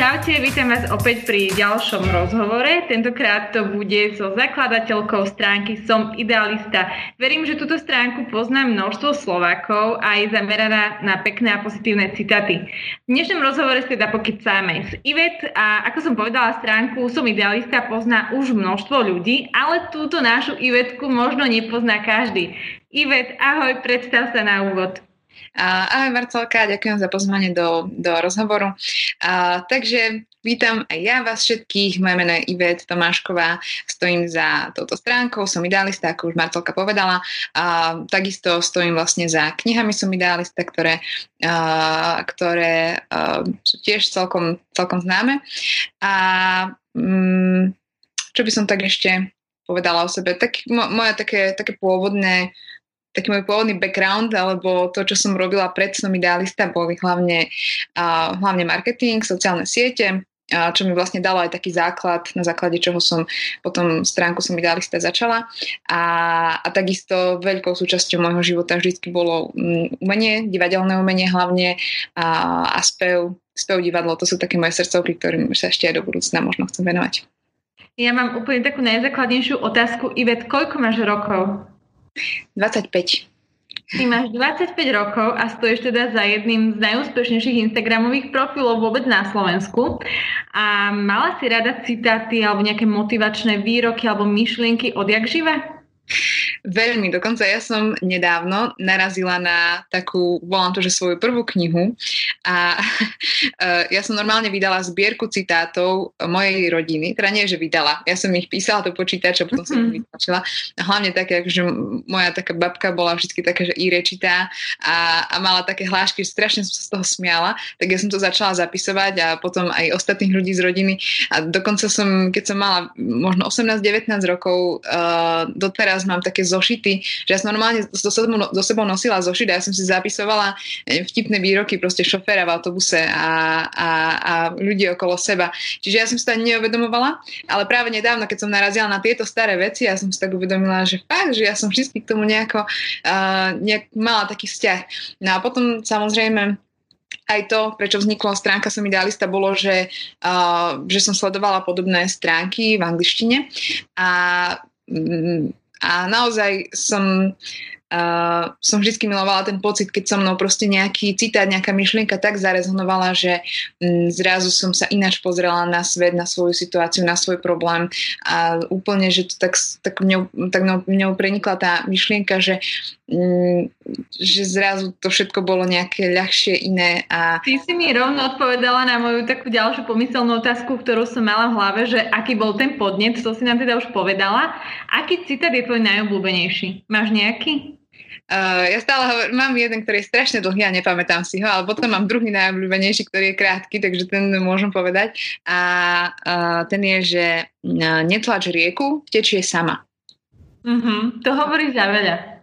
Čaute, vítam vás opäť pri ďalšom rozhovore. Tentokrát to bude so zakladateľkou stránky Som idealista. Verím, že túto stránku pozná množstvo Slovákov a je zameraná na pekné a pozitívne citáty. V dnešnom rozhovore sa teda pokecáme s Ivet a ako som povedala, stránku Som idealista pozná už množstvo ľudí, ale túto našu Ivetku možno nepozná každý. Ivet, ahoj, predstav sa na úvod. Ahoj Marcelka, ďakujem za pozvanie do, do rozhovoru. A, takže vítam aj ja vás všetkých, moje meno je Ivet Tomášková, stojím za touto stránkou, som idealista, ako už Marcelka povedala. A, takisto stojím vlastne za knihami Som idealista, ktoré, a, ktoré a, sú tiež celkom, celkom známe. A mm, čo by som tak ešte povedala o sebe? Tak, moje také, také pôvodné taký môj pôvodný background, alebo to, čo som robila pred som idealista, boli hlavne, uh, hlavne marketing, sociálne siete, uh, čo mi vlastne dalo aj taký základ, na základe čoho som potom stránku som idealista začala. A, a takisto veľkou súčasťou môjho života vždy bolo um, umenie, divadelné umenie hlavne a, a spev, spev divadlo. To sú také moje srdcovky, ktorým sa ešte aj do budúcna možno chcem venovať. Ja mám úplne takú najzákladnejšiu otázku. Ivet, koľko máš rokov? 25. Ty máš 25 rokov a stojíš teda za jedným z najúspešnejších Instagramových profilov vôbec na Slovensku. A mala si rada citáty alebo nejaké motivačné výroky alebo myšlienky odjak živé? Veľmi, dokonca ja som nedávno narazila na takú, volám to, že svoju prvú knihu a e, ja som normálne vydala zbierku citátov mojej rodiny, teda nie, že vydala, ja som ich písala do počítača, potom som ich mhm. vytlačila a hlavne také, že moja taká babka bola vždy taká, že rečitá a, a mala také hlášky, že strašne som sa z toho smiala, tak ja som to začala zapisovať a potom aj ostatných ľudí z rodiny a dokonca som, keď som mala možno 18-19 rokov, uh, doteraz mám také zošity, že ja som normálne so sebou, so sebou nosila zošity a ja som si zapisovala vtipné výroky proste šoféra v autobuse a, a, a ľudí okolo seba. Čiže ja som si to ani neuvedomovala, ale práve nedávno, keď som narazila na tieto staré veci, ja som si tak uvedomila, že fakt, že ja som vždy k tomu nejako uh, nejak mala taký vzťah. No a potom samozrejme aj to, prečo vznikla stránka Som idealista, bolo, že, uh, že som sledovala podobné stránky v angličtine a mm, a naozaj som, uh, som vždy milovala ten pocit, keď so mnou proste nejaký citát, nejaká myšlienka tak zarezonovala, že um, zrazu som sa ináč pozrela na svet, na svoju situáciu, na svoj problém. A úplne, že to tak, tak, mňou, tak mňou, mňou prenikla tá myšlienka, že že zrazu to všetko bolo nejaké ľahšie, iné. A... Ty si mi rovno odpovedala na moju takú ďalšiu pomyselnú otázku, ktorú som mala v hlave, že aký bol ten podnet, to si nám teda už povedala. Aký citát je tvoj najobľúbenejší? Máš nejaký? Uh, ja stále hovorím, mám jeden, ktorý je strašne dlhý a nepamätám si ho, ale potom mám druhý najobľúbenejší, ktorý je krátky, takže ten môžem povedať. A uh, ten je, že uh, netlač rieku, tečie sama. Uh-huh. To hovorí za veľa.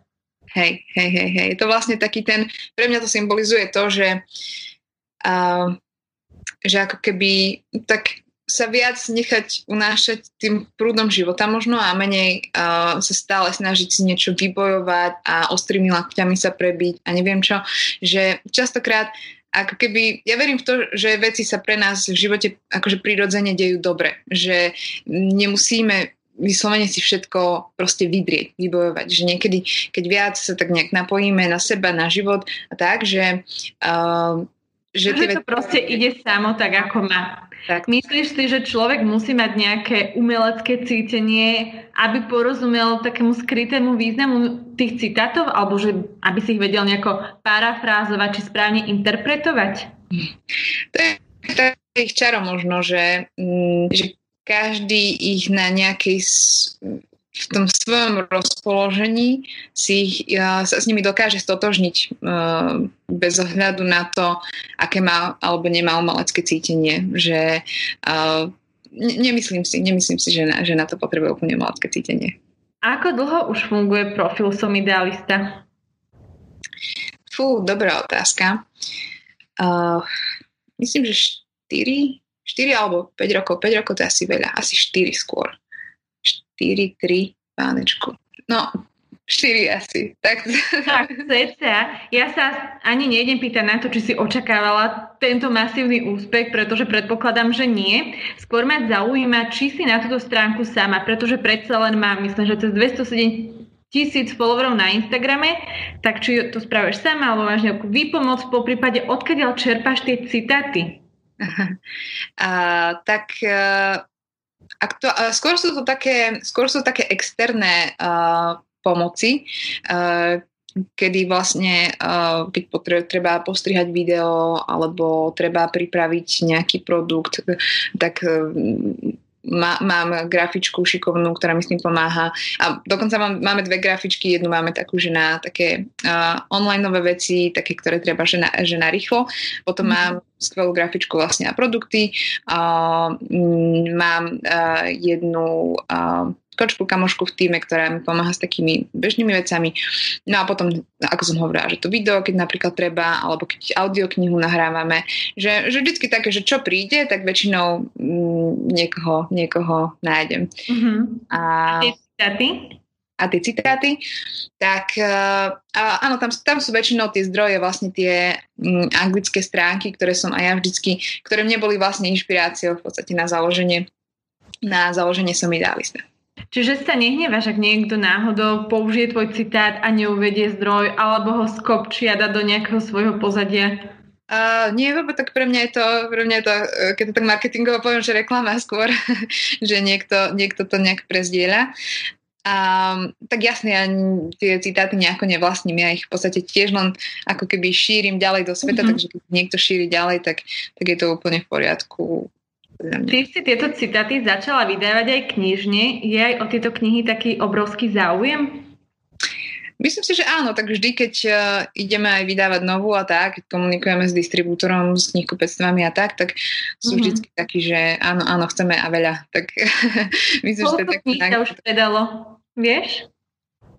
Hej, hej, hej, hej. Je to vlastne taký ten, pre mňa to symbolizuje to, že, uh, že ako keby tak sa viac nechať unášať tým prúdom života možno a menej uh, sa stále snažiť si niečo vybojovať a ostrými lakťami sa prebiť a neviem čo, že častokrát ako keby, ja verím v to, že veci sa pre nás v živote akože prirodzene dejú dobre, že nemusíme vyslovene si všetko proste vydrieť, vybojovať. Že niekedy, keď viac sa tak nejak napojíme na seba, na život a tak, že... Uh, že, že to proste ide samo tak, ako má. Tak. Myslíš si, že človek musí mať nejaké umelecké cítenie, aby porozumel takému skrytému významu tých citátov, alebo že aby si ich vedel nejako parafrázovať, či správne interpretovať? To je, to je ich čaro možno, že, mm, že každý ich na nejakej v tom svojom rozpoložení si ich, sa s nimi dokáže stotožniť uh, bez ohľadu na to, aké má alebo nemá umelecké cítenie. Že uh, nemyslím si, nemyslím si, že na, že na to potrebuje úplne umelecké cítenie. Ako dlho už funguje profil Som idealista? Fú, dobrá otázka. Uh, myslím, že 4, 4 alebo 5 rokov, 5 rokov to je asi veľa, asi 4 skôr. 4, 3, pánečku. No, 4 asi. Tak, tak cca. Ja sa ani nejdem pýtať na to, či si očakávala tento masívny úspech, pretože predpokladám, že nie. Skôr ma zaujíma, či si na túto stránku sama, pretože predsa len mám, myslím, že cez 207 tisíc followerov na Instagrame, tak či to spravíš sama, alebo máš nejakú výpomoc, po prípade odkiaľ čerpáš tie citáty? Uh, tak uh, ak to, uh, skôr sú to také, skôr sú také externé uh, pomoci, uh, kedy vlastne, keď potre- treba postrihať video alebo treba pripraviť nejaký produkt, tak má, mám grafičku šikovnú, ktorá mi s tým pomáha. A dokonca mám, máme dve grafičky, jednu máme takú, že na také uh, online nové veci, také, ktoré treba, že na, že na rýchlo. Potom mm. mám skvelú grafičku vlastne na produkty. Uh, mám uh, jednu uh, kočku, kamošku v týme, ktorá mi pomáha s takými bežnými vecami. No a potom, ako som hovorila, že to video, keď napríklad treba, alebo keď audioknihu nahrávame, že, že vždycky také, že čo príde, tak väčšinou mm, niekoho, niekoho nájdem. Mm-hmm. A, a tie citáty, tak uh, áno, tam, tam sú väčšinou tie zdroje, vlastne tie um, anglické stránky, ktoré som aj ja vždycky, ktoré mne boli vlastne inšpiráciou v podstate na založenie na založenie som idealista. Čiže sa nehneváš, ak niekto náhodou použije tvoj citát a neuvedie zdroj, alebo ho skopčí a dá do nejakého svojho pozadia? Uh, nie, lebo tak pre mňa je to, pre mňa je to, e, keď to tak marketingovo poviem, že reklama skôr, že niekto, niekto to nejak prezdieľa. Um, tak jasne, ja tie citáty nejako nevlastním, ja ich v podstate tiež len ako keby šírim ďalej do sveta, mm-hmm. takže keď niekto šíri ďalej, tak, tak je to úplne v poriadku. Ty si tieto citáty začala vydávať aj knižne. Je aj o tieto knihy taký obrovský záujem? Myslím si, že áno, tak vždy, keď uh, ideme aj vydávať novú a tak, keď komunikujeme s distribútorom, s knihkupectvami a tak, tak sú mm-hmm. vždy takí, že áno, áno, chceme a veľa. Tak myslím, Koľko že to je kníh tak... už predalo? Vieš?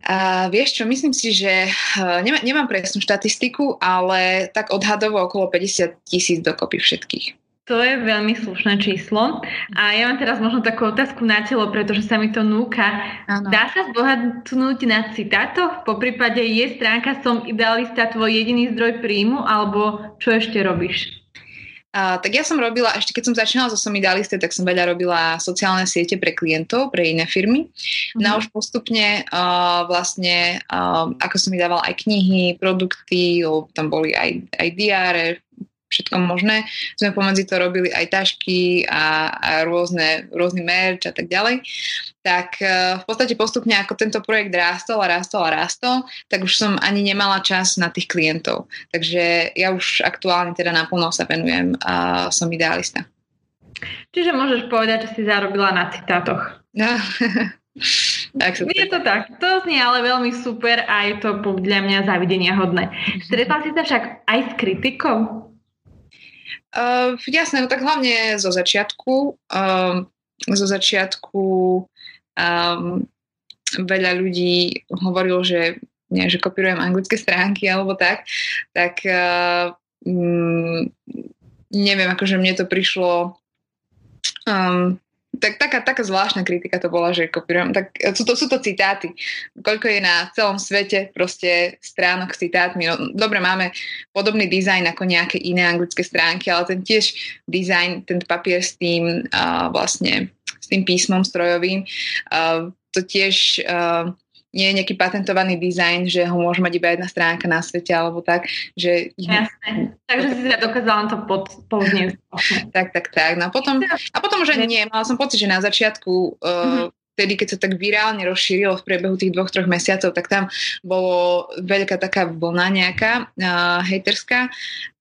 A vieš čo, myslím si, že uh, nemá, nemám presnú štatistiku, ale tak odhadovo okolo 50 tisíc dokopy všetkých. To je veľmi slušné číslo. A ja mám teraz možno takú otázku na telo, pretože sa mi to núka. Ano. Dá sa zbohatnúť na citátoch? Po prípade je stránka Som idealista tvoj jediný zdroj príjmu, alebo čo ešte robíš? Uh, tak ja som robila, ešte keď som začínala so Som idealiste, tak som veľa robila sociálne siete pre klientov, pre iné firmy. Mm. No a už postupne uh, vlastne, uh, ako som mi dával aj knihy, produkty, tam boli aj, aj diáre, všetko možné. Sme pomedzi to robili aj tašky a, a rôzne, rôzny merch a tak ďalej. Tak uh, v podstate postupne, ako tento projekt rástol a rástol a rástol, tak už som ani nemala čas na tých klientov. Takže ja už aktuálne teda naplno sa venujem a som idealista. Čiže môžeš povedať, že si zarobila na citátoch. No. tak je to tak. To znie ale veľmi super a je to podľa mňa zavidenia hodné. Stretla si sa však aj s kritikou? Uh, jasné, no tak hlavne zo začiatku. Um, zo začiatku um, veľa ľudí hovorilo, že, nie, že kopírujem anglické stránky alebo tak, tak uh, um, neviem, akože mne to prišlo um, tak taká, taká zvláštna kritika to bola, že kopírujem. Tak sú to, sú to citáty. Koľko je na celom svete proste stránok s citátmi. No, dobre, máme podobný dizajn ako nejaké iné anglické stránky, ale ten tiež dizajn, ten papier s tým uh, vlastne s tým písmom strojovým, uh, to tiež uh, nie je nejaký patentovaný dizajn, že ho môže mať iba jedna stránka na svete alebo tak, že... Jasné. Takže si sa dokázala to pod, pouznieť. tak, tak, tak. No a potom, a potom už nie, mala som pocit, že na začiatku uh, vtedy, keď sa tak virálne rozšírilo v priebehu tých dvoch, troch mesiacov, tak tam bolo veľká taká vlna nejaká uh, hejterská,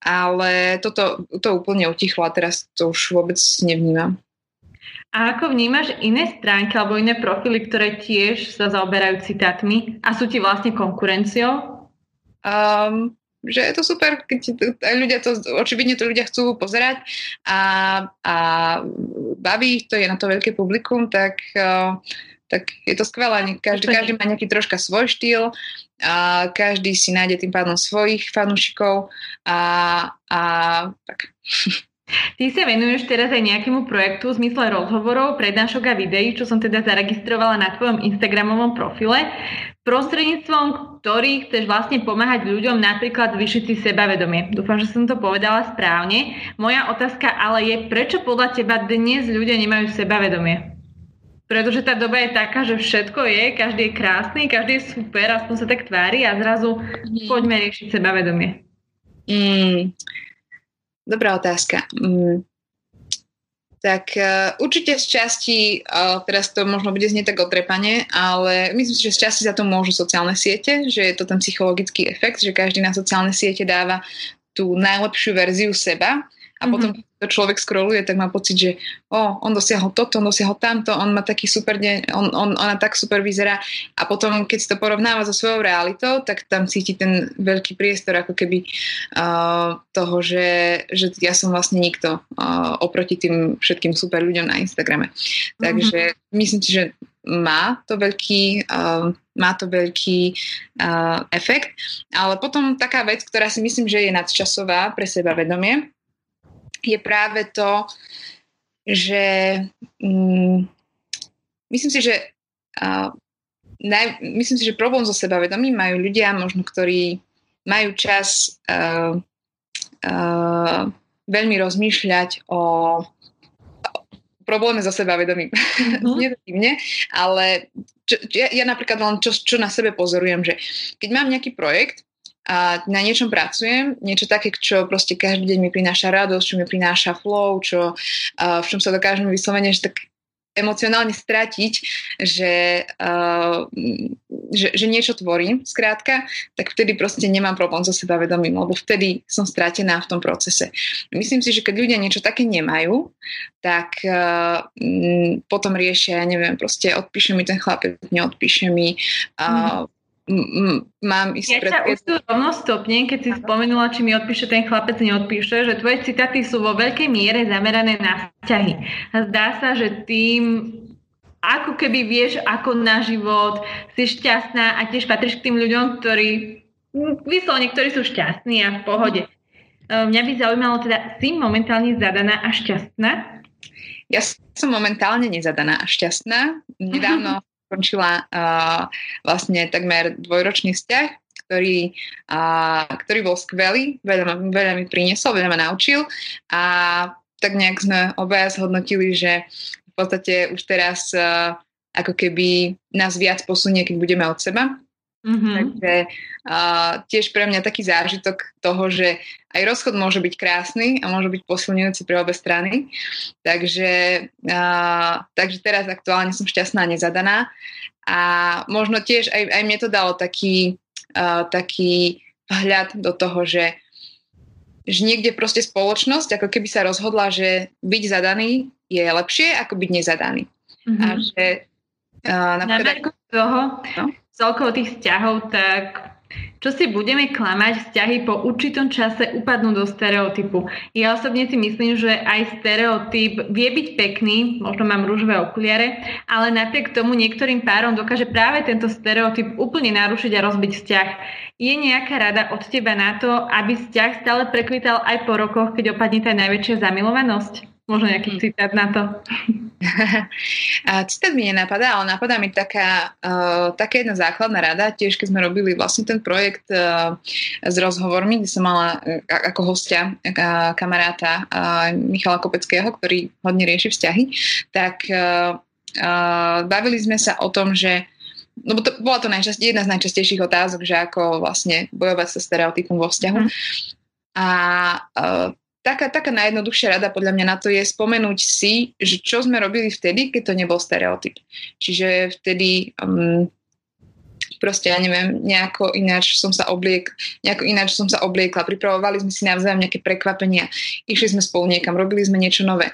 ale toto to úplne utichlo a teraz to už vôbec nevnímam. A ako vnímaš iné stránky alebo iné profily, ktoré tiež sa zaoberajú citátmi a sú ti vlastne konkurenciou? Um, že je to super, keď ľudia to, očividne to ľudia chcú pozerať a, a baví ich to, je na to veľké publikum, tak, uh, tak je to skvelé. Každý, každý má nejaký troška svoj štýl a každý si nájde tým pádom svojich fanúšikov a, a tak. Ty sa venuješ teraz aj nejakému projektu v zmysle rozhovorov, prednášok a videí, čo som teda zaregistrovala na tvojom Instagramovom profile, prostredníctvom ktorých chceš vlastne pomáhať ľuďom napríklad zvýšiť si sebavedomie. Dúfam, že som to povedala správne. Moja otázka ale je, prečo podľa teba dnes ľudia nemajú sebavedomie? Pretože tá doba je taká, že všetko je, každý je krásny, každý je super, aspoň sa tak tvári a zrazu mm. poďme riešiť sebavedomie. Mm, Dobrá otázka. Mm. Tak uh, určite z časti, uh, teraz to možno bude znieť tak otrepane, ale myslím si, že z časti za to môžu sociálne siete, že je to ten psychologický efekt, že každý na sociálne siete dáva tú najlepšiu verziu seba a mm-hmm. potom to človek scrolluje, tak má pocit, že o, on dosiahol toto, on dosiahol tamto, on má taký super deň, on, on, ona tak super vyzerá a potom, keď si to porovnáva so svojou realitou, tak tam cíti ten veľký priestor ako keby uh, toho, že, že ja som vlastne nikto uh, oproti tým všetkým super ľuďom na Instagrame. Mm-hmm. Takže myslím si, že má to veľký, uh, má to veľký uh, efekt, ale potom taká vec, ktorá si myslím, že je nadčasová pre seba vedomie, je práve to, že um, myslím si, že uh, naj, myslím si, že problém so sebavedomím majú ľudia, možno ktorí majú čas uh, uh, veľmi rozmýšľať o probléme so sebavedomím. Mm-hmm. ale čo, ja, ja napríklad len čo, čo na sebe pozorujem, že keď mám nejaký projekt a na niečom pracujem, niečo také, čo proste každý deň mi prináša radosť, čo mi prináša flow, čo, uh, v čom sa dokážem vyslovene, že tak emocionálne stratiť, že, uh, že, že niečo tvorím, skrátka, tak vtedy proste nemám problém so sebavedomím, lebo vtedy som stratená v tom procese. Myslím si, že keď ľudia niečo také nemajú, tak uh, potom riešia, ja neviem, proste odpíše mi ten chlapec, neodpíše mi, uh, mm mám ísť ja pred... Ja tu rovno stopnem, keď si spomenula, či mi odpíše ten chlapec, neodpíše, že tvoje citáty sú vo veľkej miere zamerané na vzťahy. A zdá sa, že tým ako keby vieš, ako na život si šťastná a tiež patríš k tým ľuďom, ktorí vyslovene, ktorí sú šťastní a v pohode. E, mňa by zaujímalo teda, si momentálne zadaná a šťastná? Ja som momentálne nezadaná a šťastná. Nedávno skončila uh, vlastne takmer dvojročný vzťah, ktorý, uh, ktorý bol skvelý, veľa, veľa mi priniesol, veľa ma naučil a tak nejak sme obaja zhodnotili, že v podstate už teraz uh, ako keby nás viac posunie, keď budeme od seba. Mm-hmm. Takže uh, tiež pre mňa taký zážitok toho, že aj rozchod môže byť krásny a môže byť posilňujúci pre obe strany. Takže, uh, takže teraz aktuálne som šťastná a nezadaná. A možno tiež aj, aj mne to dalo taký, uh, taký vhľad do toho, že, že niekde proste spoločnosť ako keby sa rozhodla, že byť zadaný je lepšie ako byť nezadaný. Mm-hmm. A že uh, napríklad... toho, no? Celkovo tých vzťahov, tak čo si budeme klamať, vzťahy po určitom čase upadnú do stereotypu. Ja osobne si myslím, že aj stereotyp vie byť pekný, možno mám rúžové okuliare, ale napriek tomu niektorým párom dokáže práve tento stereotyp úplne narušiť a rozbiť vzťah. Je nejaká rada od teba na to, aby vzťah stále prekvital aj po rokoch, keď opadne tá najväčšia zamilovanosť? Možno nejaký hmm. citát na to. citát mi nenapadá, ale napadá mi taká, uh, taká jedna základná rada, tiež keď sme robili vlastne ten projekt uh, s rozhovormi, kde som mala uh, ako hostia uh, kamaráta uh, Michala Kopeckého, ktorý hodne rieši vzťahy, tak uh, uh, bavili sme sa o tom, že lebo to bola to najčast, jedna z najčastejších otázok, že ako vlastne bojovať sa stereotypom vo vzťahu. Mm. A uh, taká, taká najjednoduchšia rada podľa mňa na to je spomenúť si, že čo sme robili vtedy, keď to nebol stereotyp. Čiže vtedy um, proste, ja neviem, nejako ináč som sa obliek, nejako ináč som sa obliekla, pripravovali sme si navzájom nejaké prekvapenia, išli sme spolu niekam, robili sme niečo nové.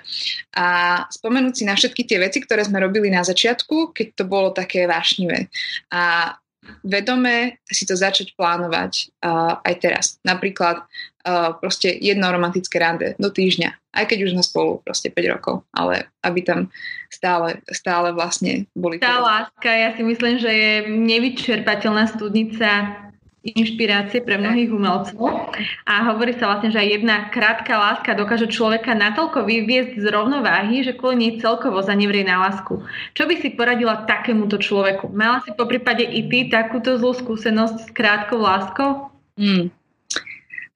A spomenúť si na všetky tie veci, ktoré sme robili na začiatku, keď to bolo také vášnivé. A vedome si to začať plánovať uh, aj teraz. Napríklad uh, proste jedno romantické rande do týždňa, aj keď už sme spolu proste 5 rokov, ale aby tam stále, stále vlastne boli... Tá láska, ja si myslím, že je nevyčerpateľná studnica inšpirácie pre mnohých umelcov a hovorí sa vlastne, že aj jedna krátka láska dokáže človeka natoľko vyviesť z rovnováhy, že kvôli nej celkovo zanevrie na lásku. Čo by si poradila takémuto človeku? Mala si po prípade i ty takúto zlú skúsenosť s krátkou láskou? Hmm.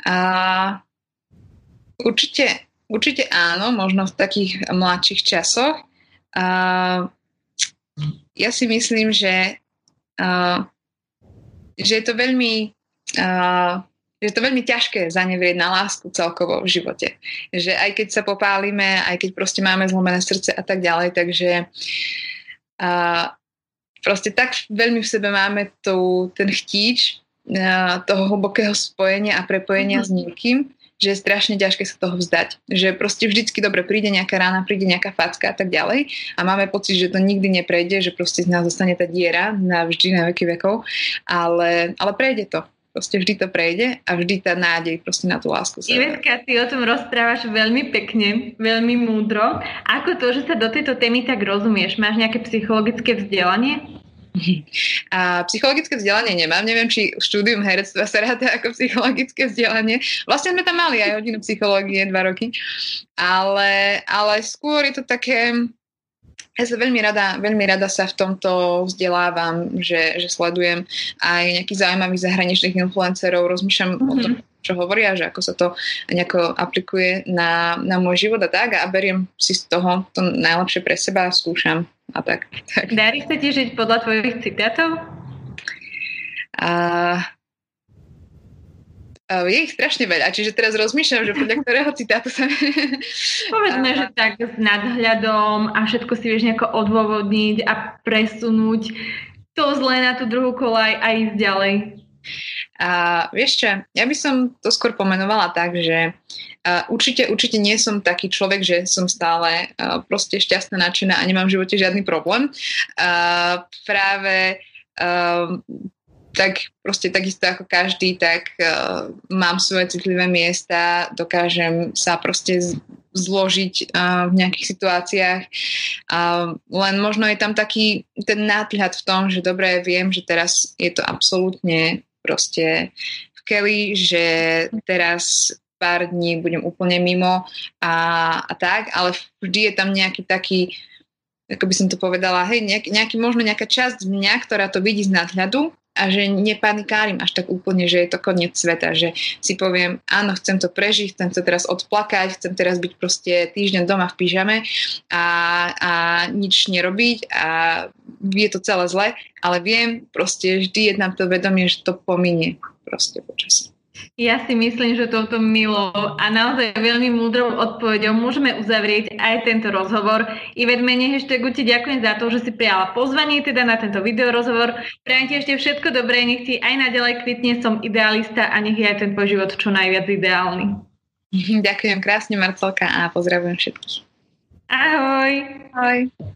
A, určite, určite áno, možno v takých mladších časoch. A, ja si myslím, že a, že je to veľmi uh, že je to veľmi ťažké zanevrieť na lásku celkovo v živote. Že aj keď sa popálime, aj keď proste máme zlomené srdce a tak ďalej, takže uh, proste tak veľmi v sebe máme tú, ten chtíč uh, toho hlbokého spojenia a prepojenia mm-hmm. s niekým, že je strašne ťažké sa toho vzdať. Že proste vždycky dobre príde nejaká rána, príde nejaká facka a tak ďalej a máme pocit, že to nikdy neprejde, že proste z nás zostane tá diera na vždy, na veky vekov, ale, ale prejde to. Proste vždy to prejde a vždy tá nádej proste na tú lásku. Ivetka, ty o tom rozprávaš veľmi pekne, veľmi múdro. Ako to, že sa do tejto témy tak rozumieš? Máš nejaké psychologické vzdelanie? A psychologické vzdelanie nemám. Neviem, či štúdium herectva sa ráda ako psychologické vzdelanie. Vlastne sme tam mali aj hodinu psychológie dva roky. Ale, ale skôr je to také... Ja sa veľmi rada, veľmi rada sa v tomto vzdelávam, že, že sledujem aj nejakých zaujímavých zahraničných influencerov, rozmýšľam mm-hmm. o tom, mhm čo hovoria, že ako sa to nejako aplikuje na, na môj život a tak a beriem si z toho to najlepšie pre seba a skúšam a tak. tak. Darí sa ti žiť podľa tvojich citátov? A, je ich strašne veľa, čiže teraz rozmýšľam, že podľa ktorého citátu sa... Povedzme, že tak s nadhľadom a všetko si vieš nejako odôvodniť a presunúť to zlé na tú druhú kolaj a ísť ďalej. A vieš čo, ja by som to skôr pomenovala tak, že uh, určite, určite nie som taký človek, že som stále proste šťastná, nadšená a nemám v živote žiadny problém. Uh, práve tak proste takisto ako každý, tak mám svoje citlivé miesta, dokážem sa proste zložiť v nejakých situáciách. Uh, len možno je tam taký ten náhľad v tom, že dobre, viem, že teraz je to absolútne proste v Kelly, že teraz pár dní budem úplne mimo a, a tak, ale vždy je tam nejaký taký, ako by som to povedala, hej, nejaký, nejaký možno nejaká časť mňa, ktorá to vidí z nadhľadu a že nepanikárim až tak úplne, že je to koniec sveta, že si poviem, áno, chcem to prežiť, chcem to teraz odplakať, chcem teraz byť proste týždeň doma v pyžame a, a nič nerobiť a je to celé zle, ale viem, proste vždy jednám to vedomie, že to pominie proste počasie. Ja si myslím, že toto milo a naozaj veľmi múdrou odpoveďou môžeme uzavrieť aj tento rozhovor. Ivet mene hashtagu ti ďakujem za to, že si prijala pozvanie teda na tento video rozhovor. Prajem ti ešte všetko dobré, nech ti aj naďalej kvitne som idealista a nech je aj ten tvoj život čo najviac ideálny. Ďakujem krásne Marcelka a pozdravujem všetkých. Ahoj. Ahoj.